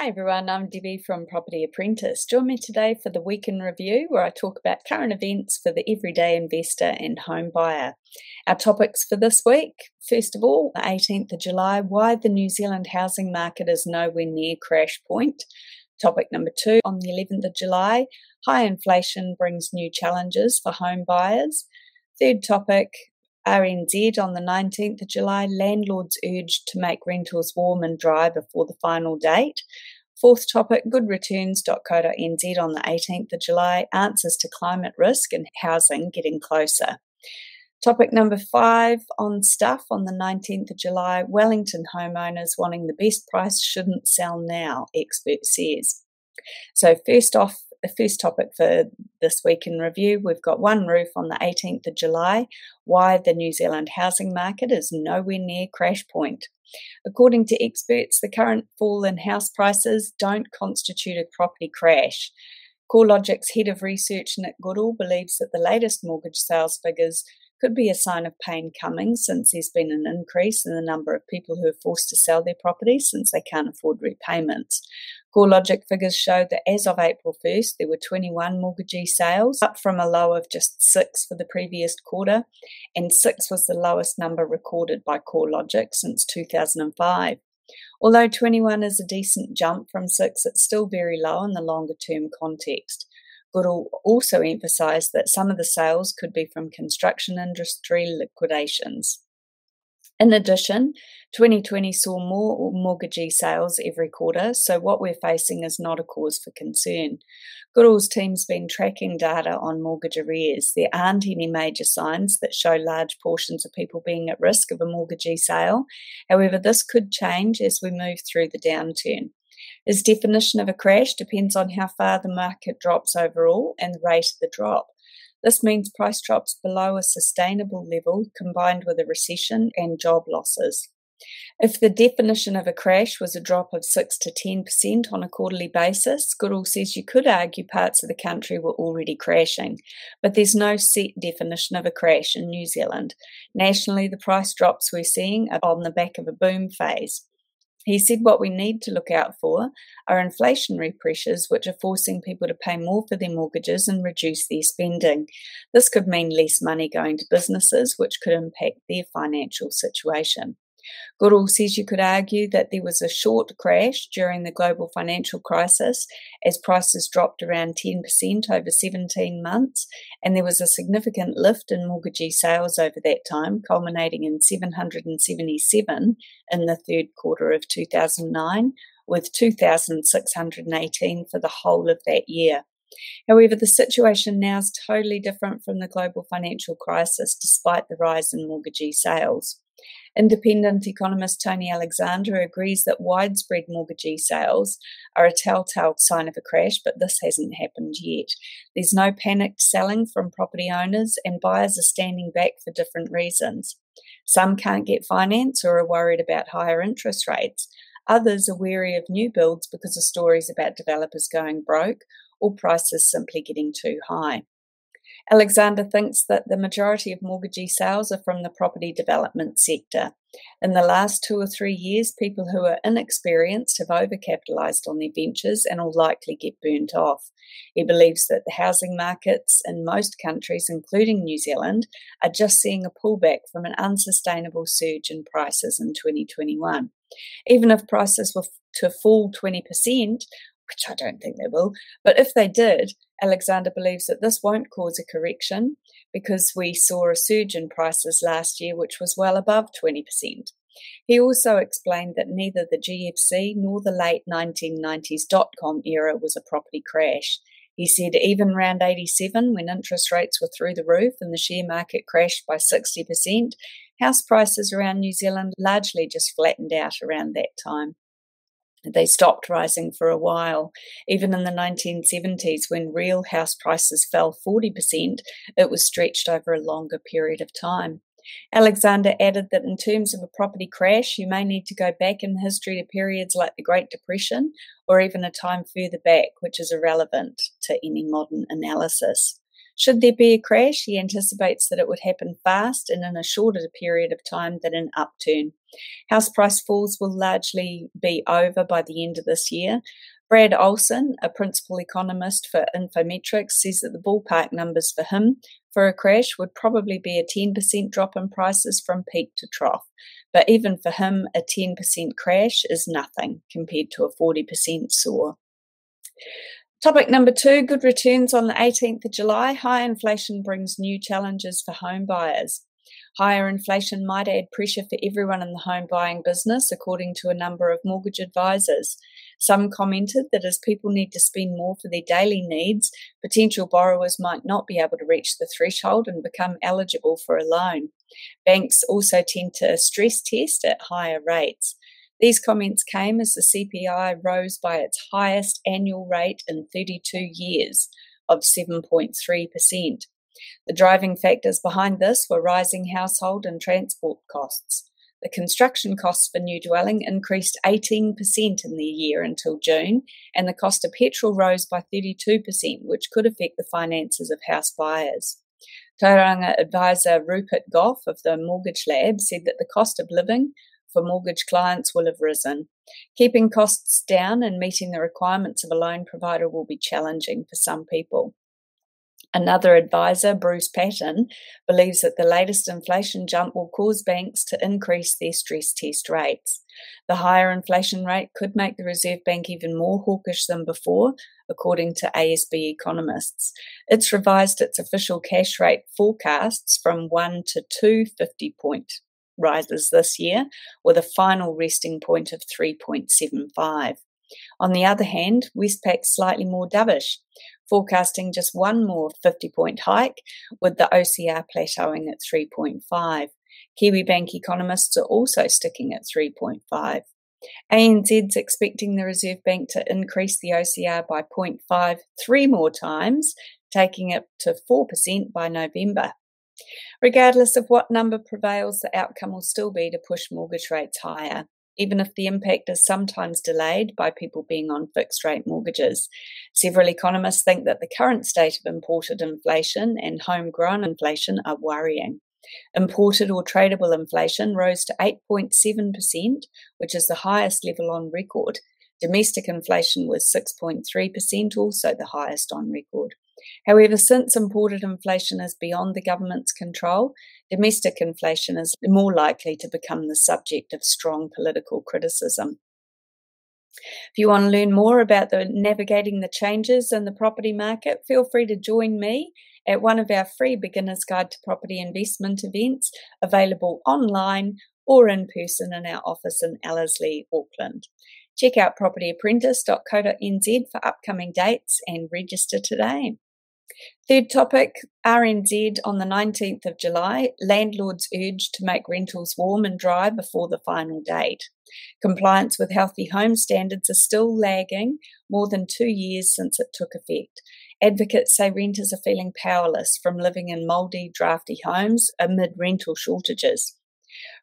Hi everyone, I'm Debbie from Property Apprentice. Join me today for the Week in Review where I talk about current events for the everyday investor and home buyer. Our topics for this week first of all, the 18th of July, why the New Zealand housing market is nowhere near crash point. Topic number two, on the 11th of July, high inflation brings new challenges for home buyers. Third topic, RNZ on the 19th of July, landlords urged to make rentals warm and dry before the final date. Fourth topic, goodreturns.co.nz on the 18th of July, answers to climate risk and housing getting closer. Topic number five on stuff on the 19th of July, Wellington homeowners wanting the best price shouldn't sell now, expert says. So, first off, the first topic for this week in review. We've got OneRoof on the 18th of July why the New Zealand housing market is nowhere near crash point. According to experts, the current fall in house prices don't constitute a property crash. CoreLogic's head of research, Nick Goodall, believes that the latest mortgage sales figures could be a sign of pain coming since there's been an increase in the number of people who are forced to sell their properties since they can't afford repayments. CoreLogic figures showed that as of April 1st, there were 21 mortgagee sales, up from a low of just six for the previous quarter, and six was the lowest number recorded by CoreLogic since 2005. Although 21 is a decent jump from six, it's still very low in the longer term context. Goodall also emphasised that some of the sales could be from construction industry liquidations. In addition, 2020 saw more mortgagee sales every quarter, so what we're facing is not a cause for concern. Goodall's team's been tracking data on mortgage arrears. There aren't any major signs that show large portions of people being at risk of a mortgagee sale. However, this could change as we move through the downturn. His definition of a crash depends on how far the market drops overall and the rate of the drop. This means price drops below a sustainable level combined with a recession and job losses. If the definition of a crash was a drop of 6 to 10% on a quarterly basis, Goodall says you could argue parts of the country were already crashing, but there's no set definition of a crash in New Zealand. Nationally, the price drops we're seeing are on the back of a boom phase. He said what we need to look out for are inflationary pressures, which are forcing people to pay more for their mortgages and reduce their spending. This could mean less money going to businesses, which could impact their financial situation. Goodall says you could argue that there was a short crash during the global financial crisis as prices dropped around 10% over 17 months, and there was a significant lift in mortgagee sales over that time, culminating in 777 in the third quarter of 2009, with 2,618 for the whole of that year. However, the situation now is totally different from the global financial crisis despite the rise in mortgagee sales. Independent economist Tony Alexander agrees that widespread mortgagee sales are a telltale sign of a crash, but this hasn't happened yet. There's no panicked selling from property owners, and buyers are standing back for different reasons. Some can't get finance or are worried about higher interest rates. Others are wary of new builds because of stories about developers going broke or prices simply getting too high. Alexander thinks that the majority of mortgagee sales are from the property development sector. In the last two or three years, people who are inexperienced have overcapitalised on their ventures and will likely get burnt off. He believes that the housing markets in most countries, including New Zealand, are just seeing a pullback from an unsustainable surge in prices in 2021. Even if prices were to fall 20%, which I don't think they will, but if they did, Alexander believes that this won't cause a correction because we saw a surge in prices last year, which was well above 20%. He also explained that neither the GFC nor the late 1990s dot com era was a property crash. He said even around 87, when interest rates were through the roof and the share market crashed by 60%, house prices around New Zealand largely just flattened out around that time. They stopped rising for a while. Even in the 1970s, when real house prices fell 40%, it was stretched over a longer period of time. Alexander added that in terms of a property crash, you may need to go back in history to periods like the Great Depression or even a time further back, which is irrelevant to any modern analysis. Should there be a crash, he anticipates that it would happen fast and in a shorter period of time than an upturn. House price falls will largely be over by the end of this year. Brad Olson, a principal economist for Infometrics, says that the ballpark numbers for him for a crash would probably be a 10% drop in prices from peak to trough. But even for him, a 10% crash is nothing compared to a 40% soar. Topic number two good returns on the 18th of July. High inflation brings new challenges for home buyers. Higher inflation might add pressure for everyone in the home buying business, according to a number of mortgage advisors. Some commented that as people need to spend more for their daily needs, potential borrowers might not be able to reach the threshold and become eligible for a loan. Banks also tend to stress test at higher rates. These comments came as the CPI rose by its highest annual rate in 32 years of 7.3%. The driving factors behind this were rising household and transport costs. The construction costs for new dwelling increased 18% in the year until June, and the cost of petrol rose by 32%, which could affect the finances of house buyers. Tauranga advisor Rupert Gough of the Mortgage Lab said that the cost of living for mortgage clients will have risen. Keeping costs down and meeting the requirements of a loan provider will be challenging for some people. Another advisor, Bruce Patten, believes that the latest inflation jump will cause banks to increase their stress test rates. The higher inflation rate could make the Reserve Bank even more hawkish than before, according to ASB economists. It's revised its official cash rate forecasts from 1 to 250 point rises this year, with a final resting point of 3.75. On the other hand, Westpac's slightly more dovish, forecasting just one more 50 point hike, with the OCR plateauing at 3.5. Kiwibank economists are also sticking at 3.5. ANZ's expecting the Reserve Bank to increase the OCR by 0.5 three more times, taking it to 4% by November. Regardless of what number prevails, the outcome will still be to push mortgage rates higher, even if the impact is sometimes delayed by people being on fixed rate mortgages. Several economists think that the current state of imported inflation and homegrown inflation are worrying. Imported or tradable inflation rose to 8.7%, which is the highest level on record. Domestic inflation was 6.3%, also the highest on record. However, since imported inflation is beyond the government's control, domestic inflation is more likely to become the subject of strong political criticism. If you want to learn more about the navigating the changes in the property market, feel free to join me at one of our free beginner's guide to property investment events available online or in person in our office in Ellerslie, Auckland. Check out propertyapprentice.co.nz for upcoming dates and register today. Third topic RNZ on the 19th of July. Landlords urged to make rentals warm and dry before the final date. Compliance with healthy home standards are still lagging more than two years since it took effect. Advocates say renters are feeling powerless from living in mouldy, drafty homes amid rental shortages.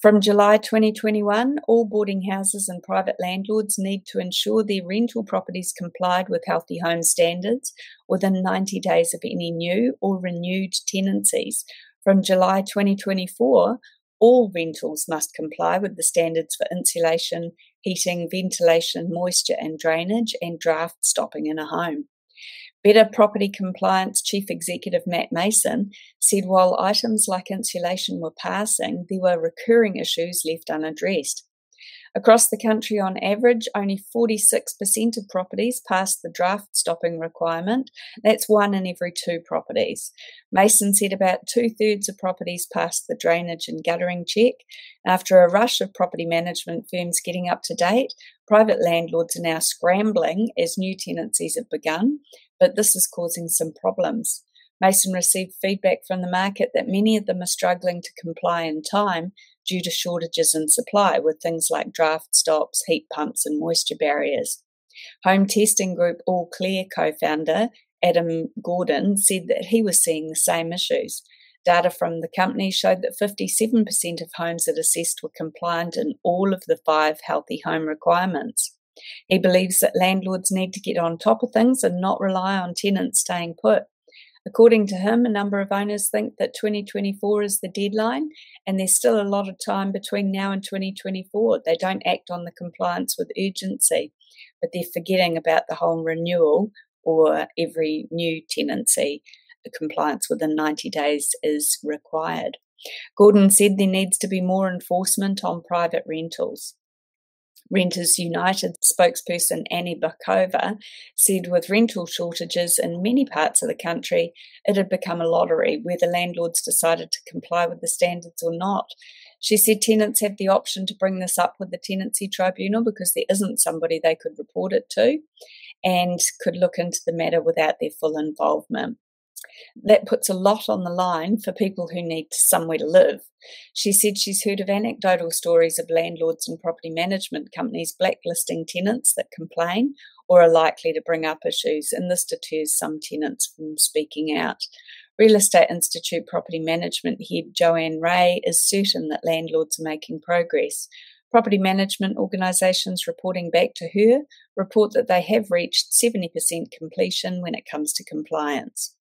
From July 2021, all boarding houses and private landlords need to ensure their rental properties complied with healthy home standards within 90 days of any new or renewed tenancies. From July 2024, all rentals must comply with the standards for insulation, heating, ventilation, moisture and drainage, and draft stopping in a home. Better Property Compliance Chief Executive Matt Mason said while items like insulation were passing, there were recurring issues left unaddressed. Across the country, on average, only 46% of properties passed the draft stopping requirement. That's one in every two properties. Mason said about two thirds of properties passed the drainage and guttering check. After a rush of property management firms getting up to date, private landlords are now scrambling as new tenancies have begun but this is causing some problems. Mason received feedback from the market that many of them are struggling to comply in time due to shortages in supply with things like draft stops, heat pumps, and moisture barriers. Home testing group All Clear co founder Adam Gordon said that he was seeing the same issues. Data from the company showed that 57% of homes it assessed were compliant in all of the five healthy home requirements. He believes that landlords need to get on top of things and not rely on tenants staying put. According to him, a number of owners think that 2024 is the deadline, and there's still a lot of time between now and 2024. They don't act on the compliance with urgency, but they're forgetting about the whole renewal or every new tenancy. Compliance within 90 days is required. Gordon said there needs to be more enforcement on private rentals. Renters United spokesperson Annie Bokova said with rental shortages in many parts of the country, it had become a lottery whether landlords decided to comply with the standards or not. She said tenants have the option to bring this up with the tenancy tribunal because there isn't somebody they could report it to and could look into the matter without their full involvement. That puts a lot on the line for people who need somewhere to live. She said she's heard of anecdotal stories of landlords and property management companies blacklisting tenants that complain or are likely to bring up issues, and this deters some tenants from speaking out. Real Estate Institute property management head Joanne Ray is certain that landlords are making progress. Property management organisations reporting back to her report that they have reached 70% completion when it comes to compliance.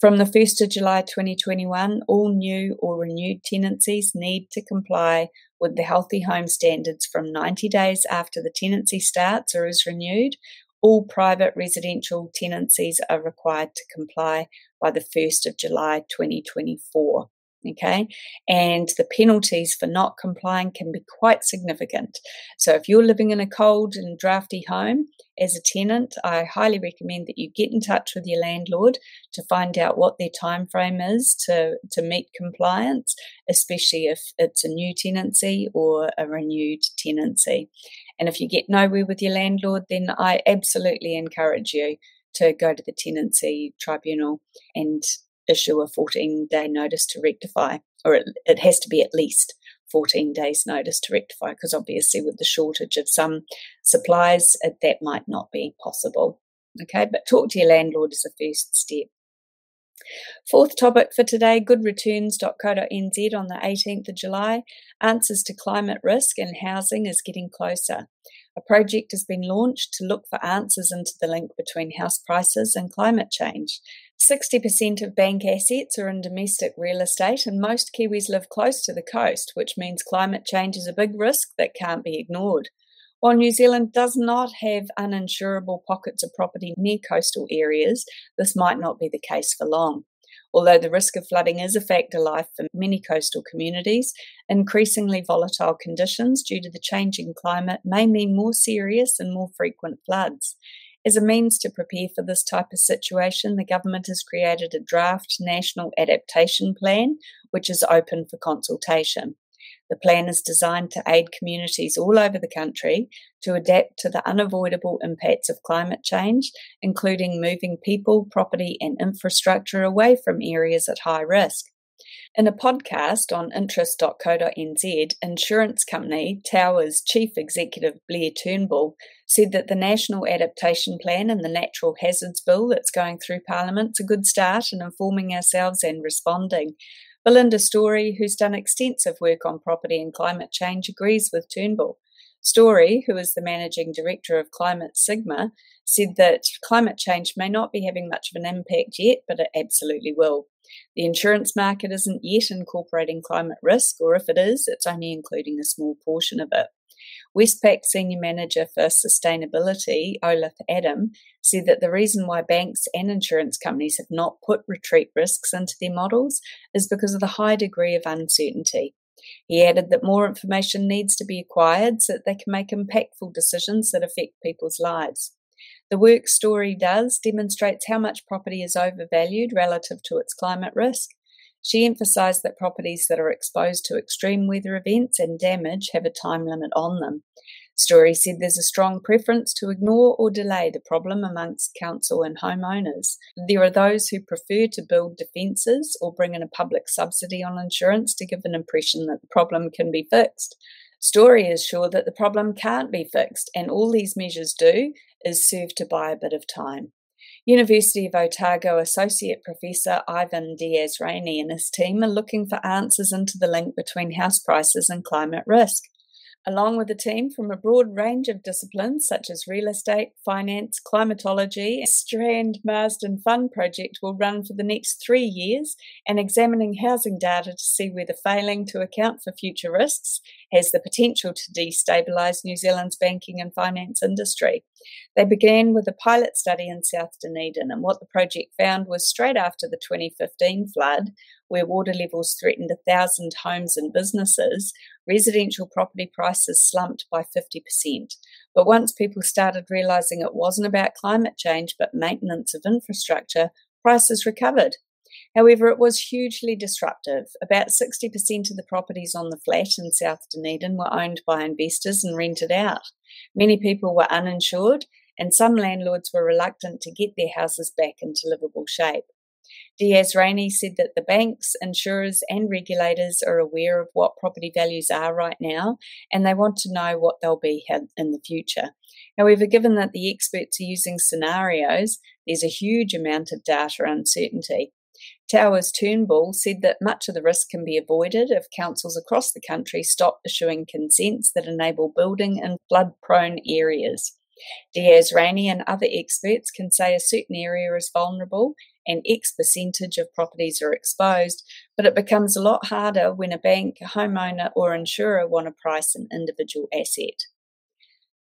From the 1st of July 2021, all new or renewed tenancies need to comply with the Healthy Home Standards from 90 days after the tenancy starts or is renewed. All private residential tenancies are required to comply by the 1st of July 2024. Okay. And the penalties for not complying can be quite significant. So if you're living in a cold and drafty home as a tenant, I highly recommend that you get in touch with your landlord to find out what their time frame is to, to meet compliance, especially if it's a new tenancy or a renewed tenancy. And if you get nowhere with your landlord, then I absolutely encourage you to go to the tenancy tribunal and issue a 14 day notice to rectify, or it, it has to be at least 14 days notice to rectify because obviously with the shortage of some supplies that might not be possible okay but talk to your landlord is the first step Fourth topic for today goodreturns.co.nz on the 18th of July. Answers to climate risk and housing is getting closer. A project has been launched to look for answers into the link between house prices and climate change. 60% of bank assets are in domestic real estate, and most Kiwis live close to the coast, which means climate change is a big risk that can't be ignored. While New Zealand does not have uninsurable pockets of property near coastal areas, this might not be the case for long. Although the risk of flooding is a fact of life for many coastal communities, increasingly volatile conditions due to the changing climate may mean more serious and more frequent floods. As a means to prepare for this type of situation, the government has created a draft national adaptation plan, which is open for consultation. The plan is designed to aid communities all over the country to adapt to the unavoidable impacts of climate change, including moving people, property, and infrastructure away from areas at high risk. In a podcast on interest.co.nz, insurance company Tower's chief executive Blair Turnbull said that the National Adaptation Plan and the Natural Hazards Bill that's going through Parliament is a good start in informing ourselves and responding. Belinda Storey, who's done extensive work on property and climate change, agrees with Turnbull. Storey, who is the managing director of Climate Sigma, said that climate change may not be having much of an impact yet, but it absolutely will. The insurance market isn't yet incorporating climate risk, or if it is, it's only including a small portion of it. Westpac Senior Manager for Sustainability, Olaf Adam, said that the reason why banks and insurance companies have not put retreat risks into their models is because of the high degree of uncertainty. He added that more information needs to be acquired so that they can make impactful decisions that affect people's lives. The work Storey does demonstrates how much property is overvalued relative to its climate risk she emphasised that properties that are exposed to extreme weather events and damage have a time limit on them. Storey said there's a strong preference to ignore or delay the problem amongst council and homeowners. There are those who prefer to build defences or bring in a public subsidy on insurance to give an impression that the problem can be fixed. Storey is sure that the problem can't be fixed, and all these measures do is serve to buy a bit of time. University of Otago Associate Professor Ivan Diaz Rainey and his team are looking for answers into the link between house prices and climate risk. Along with a team from a broad range of disciplines such as real estate, finance, climatology. Strand Marsden Fund project will run for the next three years and examining housing data to see whether failing to account for future risks has the potential to destabilise New Zealand's banking and finance industry. They began with a pilot study in South Dunedin, and what the project found was straight after the 2015 flood, where water levels threatened a thousand homes and businesses, residential property prices slumped by 50%. But once people started realising it wasn't about climate change but maintenance of infrastructure, prices recovered. However, it was hugely disruptive. About 60% of the properties on the flat in South Dunedin were owned by investors and rented out. Many people were uninsured, and some landlords were reluctant to get their houses back into livable shape. Diaz Rainey said that the banks, insurers, and regulators are aware of what property values are right now and they want to know what they'll be in the future. However, given that the experts are using scenarios, there's a huge amount of data uncertainty. Tower's Turnbull said that much of the risk can be avoided if councils across the country stop issuing consents that enable building in flood prone areas. Diaz Rainey and other experts can say a certain area is vulnerable and X percentage of properties are exposed, but it becomes a lot harder when a bank, a homeowner, or insurer want to price an individual asset.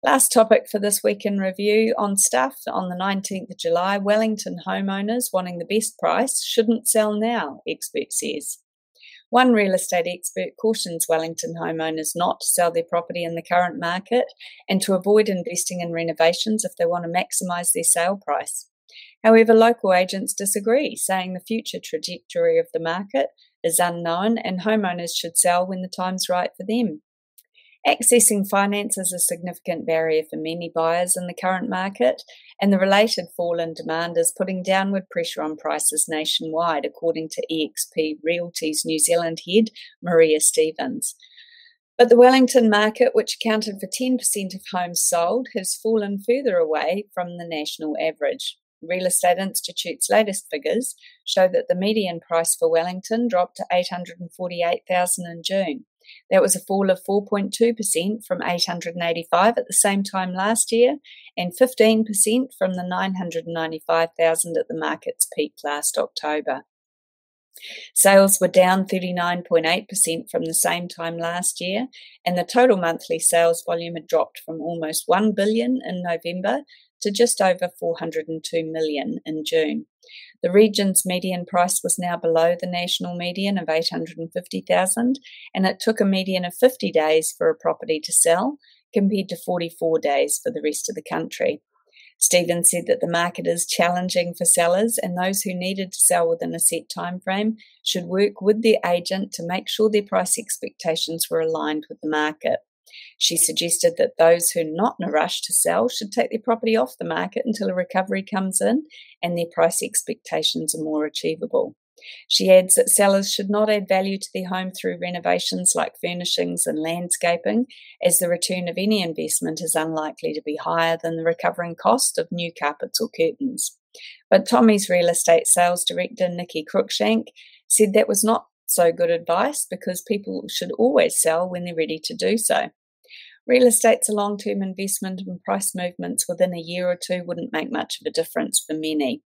Last topic for this week in review on stuff on the 19th of July Wellington homeowners wanting the best price shouldn't sell now, expert says. One real estate expert cautions Wellington homeowners not to sell their property in the current market and to avoid investing in renovations if they want to maximise their sale price. However, local agents disagree, saying the future trajectory of the market is unknown and homeowners should sell when the time's right for them. Accessing finance is a significant barrier for many buyers in the current market, and the related fall in demand is putting downward pressure on prices nationwide, according to EXP Realty's New Zealand head, Maria Stevens. But the Wellington market, which accounted for 10% of homes sold, has fallen further away from the national average. Real Estate Institute's latest figures show that the median price for Wellington dropped to 848,000 in June. That was a fall of 4.2% from 885 at the same time last year and 15% from the 995,000 at the market's peak last October. Sales were down 39.8% from the same time last year, and the total monthly sales volume had dropped from almost 1 billion in November to just over 402 million in June. The region's median price was now below the national median of 850,000 and it took a median of 50 days for a property to sell compared to 44 days for the rest of the country. Stevens said that the market is challenging for sellers and those who needed to sell within a set time frame should work with their agent to make sure their price expectations were aligned with the market. She suggested that those who are not in a rush to sell should take their property off the market until a recovery comes in and their price expectations are more achievable. She adds that sellers should not add value to their home through renovations like furnishings and landscaping, as the return of any investment is unlikely to be higher than the recovering cost of new carpets or curtains. But Tommy's real estate sales director, Nikki Cruikshank, said that was not so good advice because people should always sell when they're ready to do so. Real estate's a long term investment, and price movements within a year or two wouldn't make much of a difference for many.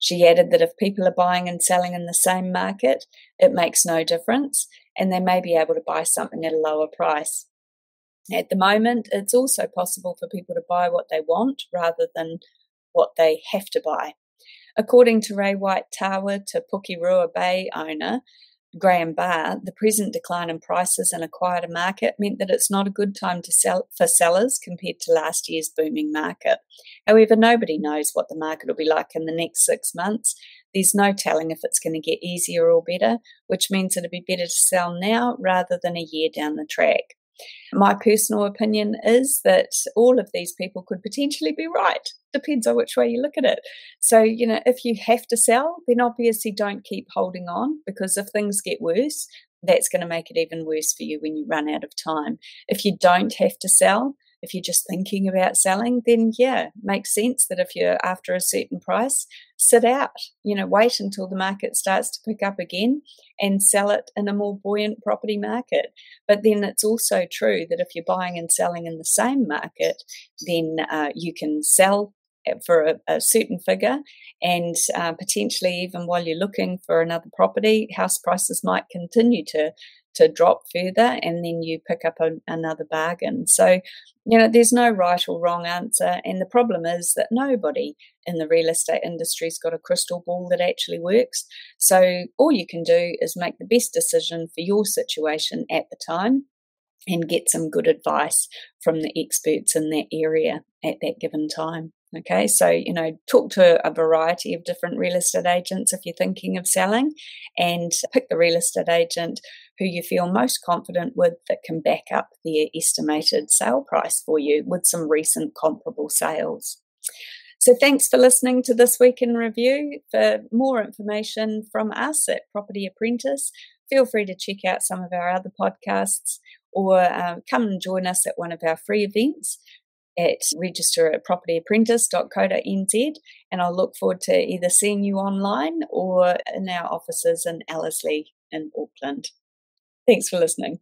She added that if people are buying and selling in the same market, it makes no difference, and they may be able to buy something at a lower price. At the moment, it's also possible for people to buy what they want rather than what they have to buy. According to Ray White Tawa, Te Pukerua Bay owner, Graham Barr, the present decline in prices and a quieter market meant that it's not a good time to sell for sellers compared to last year's booming market. However, nobody knows what the market will be like in the next six months. There's no telling if it's going to get easier or better, which means it'd be better to sell now rather than a year down the track. My personal opinion is that all of these people could potentially be right. Depends on which way you look at it. So, you know, if you have to sell, then obviously don't keep holding on because if things get worse, that's going to make it even worse for you when you run out of time. If you don't have to sell, if you're just thinking about selling, then yeah, makes sense that if you're after a certain price, sit out, you know, wait until the market starts to pick up again and sell it in a more buoyant property market. But then it's also true that if you're buying and selling in the same market, then uh, you can sell for a, a certain figure, and uh, potentially even while you're looking for another property, house prices might continue to to drop further, and then you pick up a, another bargain. So, you know, there's no right or wrong answer, and the problem is that nobody in the real estate industry's got a crystal ball that actually works. So, all you can do is make the best decision for your situation at the time and get some good advice from the experts in that area at that given time. Okay, so you know, talk to a variety of different real estate agents if you're thinking of selling, and pick the real estate agent who you feel most confident with that can back up their estimated sale price for you with some recent comparable sales. So, thanks for listening to this week in review. For more information from us at Property Apprentice, feel free to check out some of our other podcasts or um, come and join us at one of our free events at register at propertyapprentice.co.nz and I'll look forward to either seeing you online or in our offices in Ellerslie in Auckland. Thanks for listening.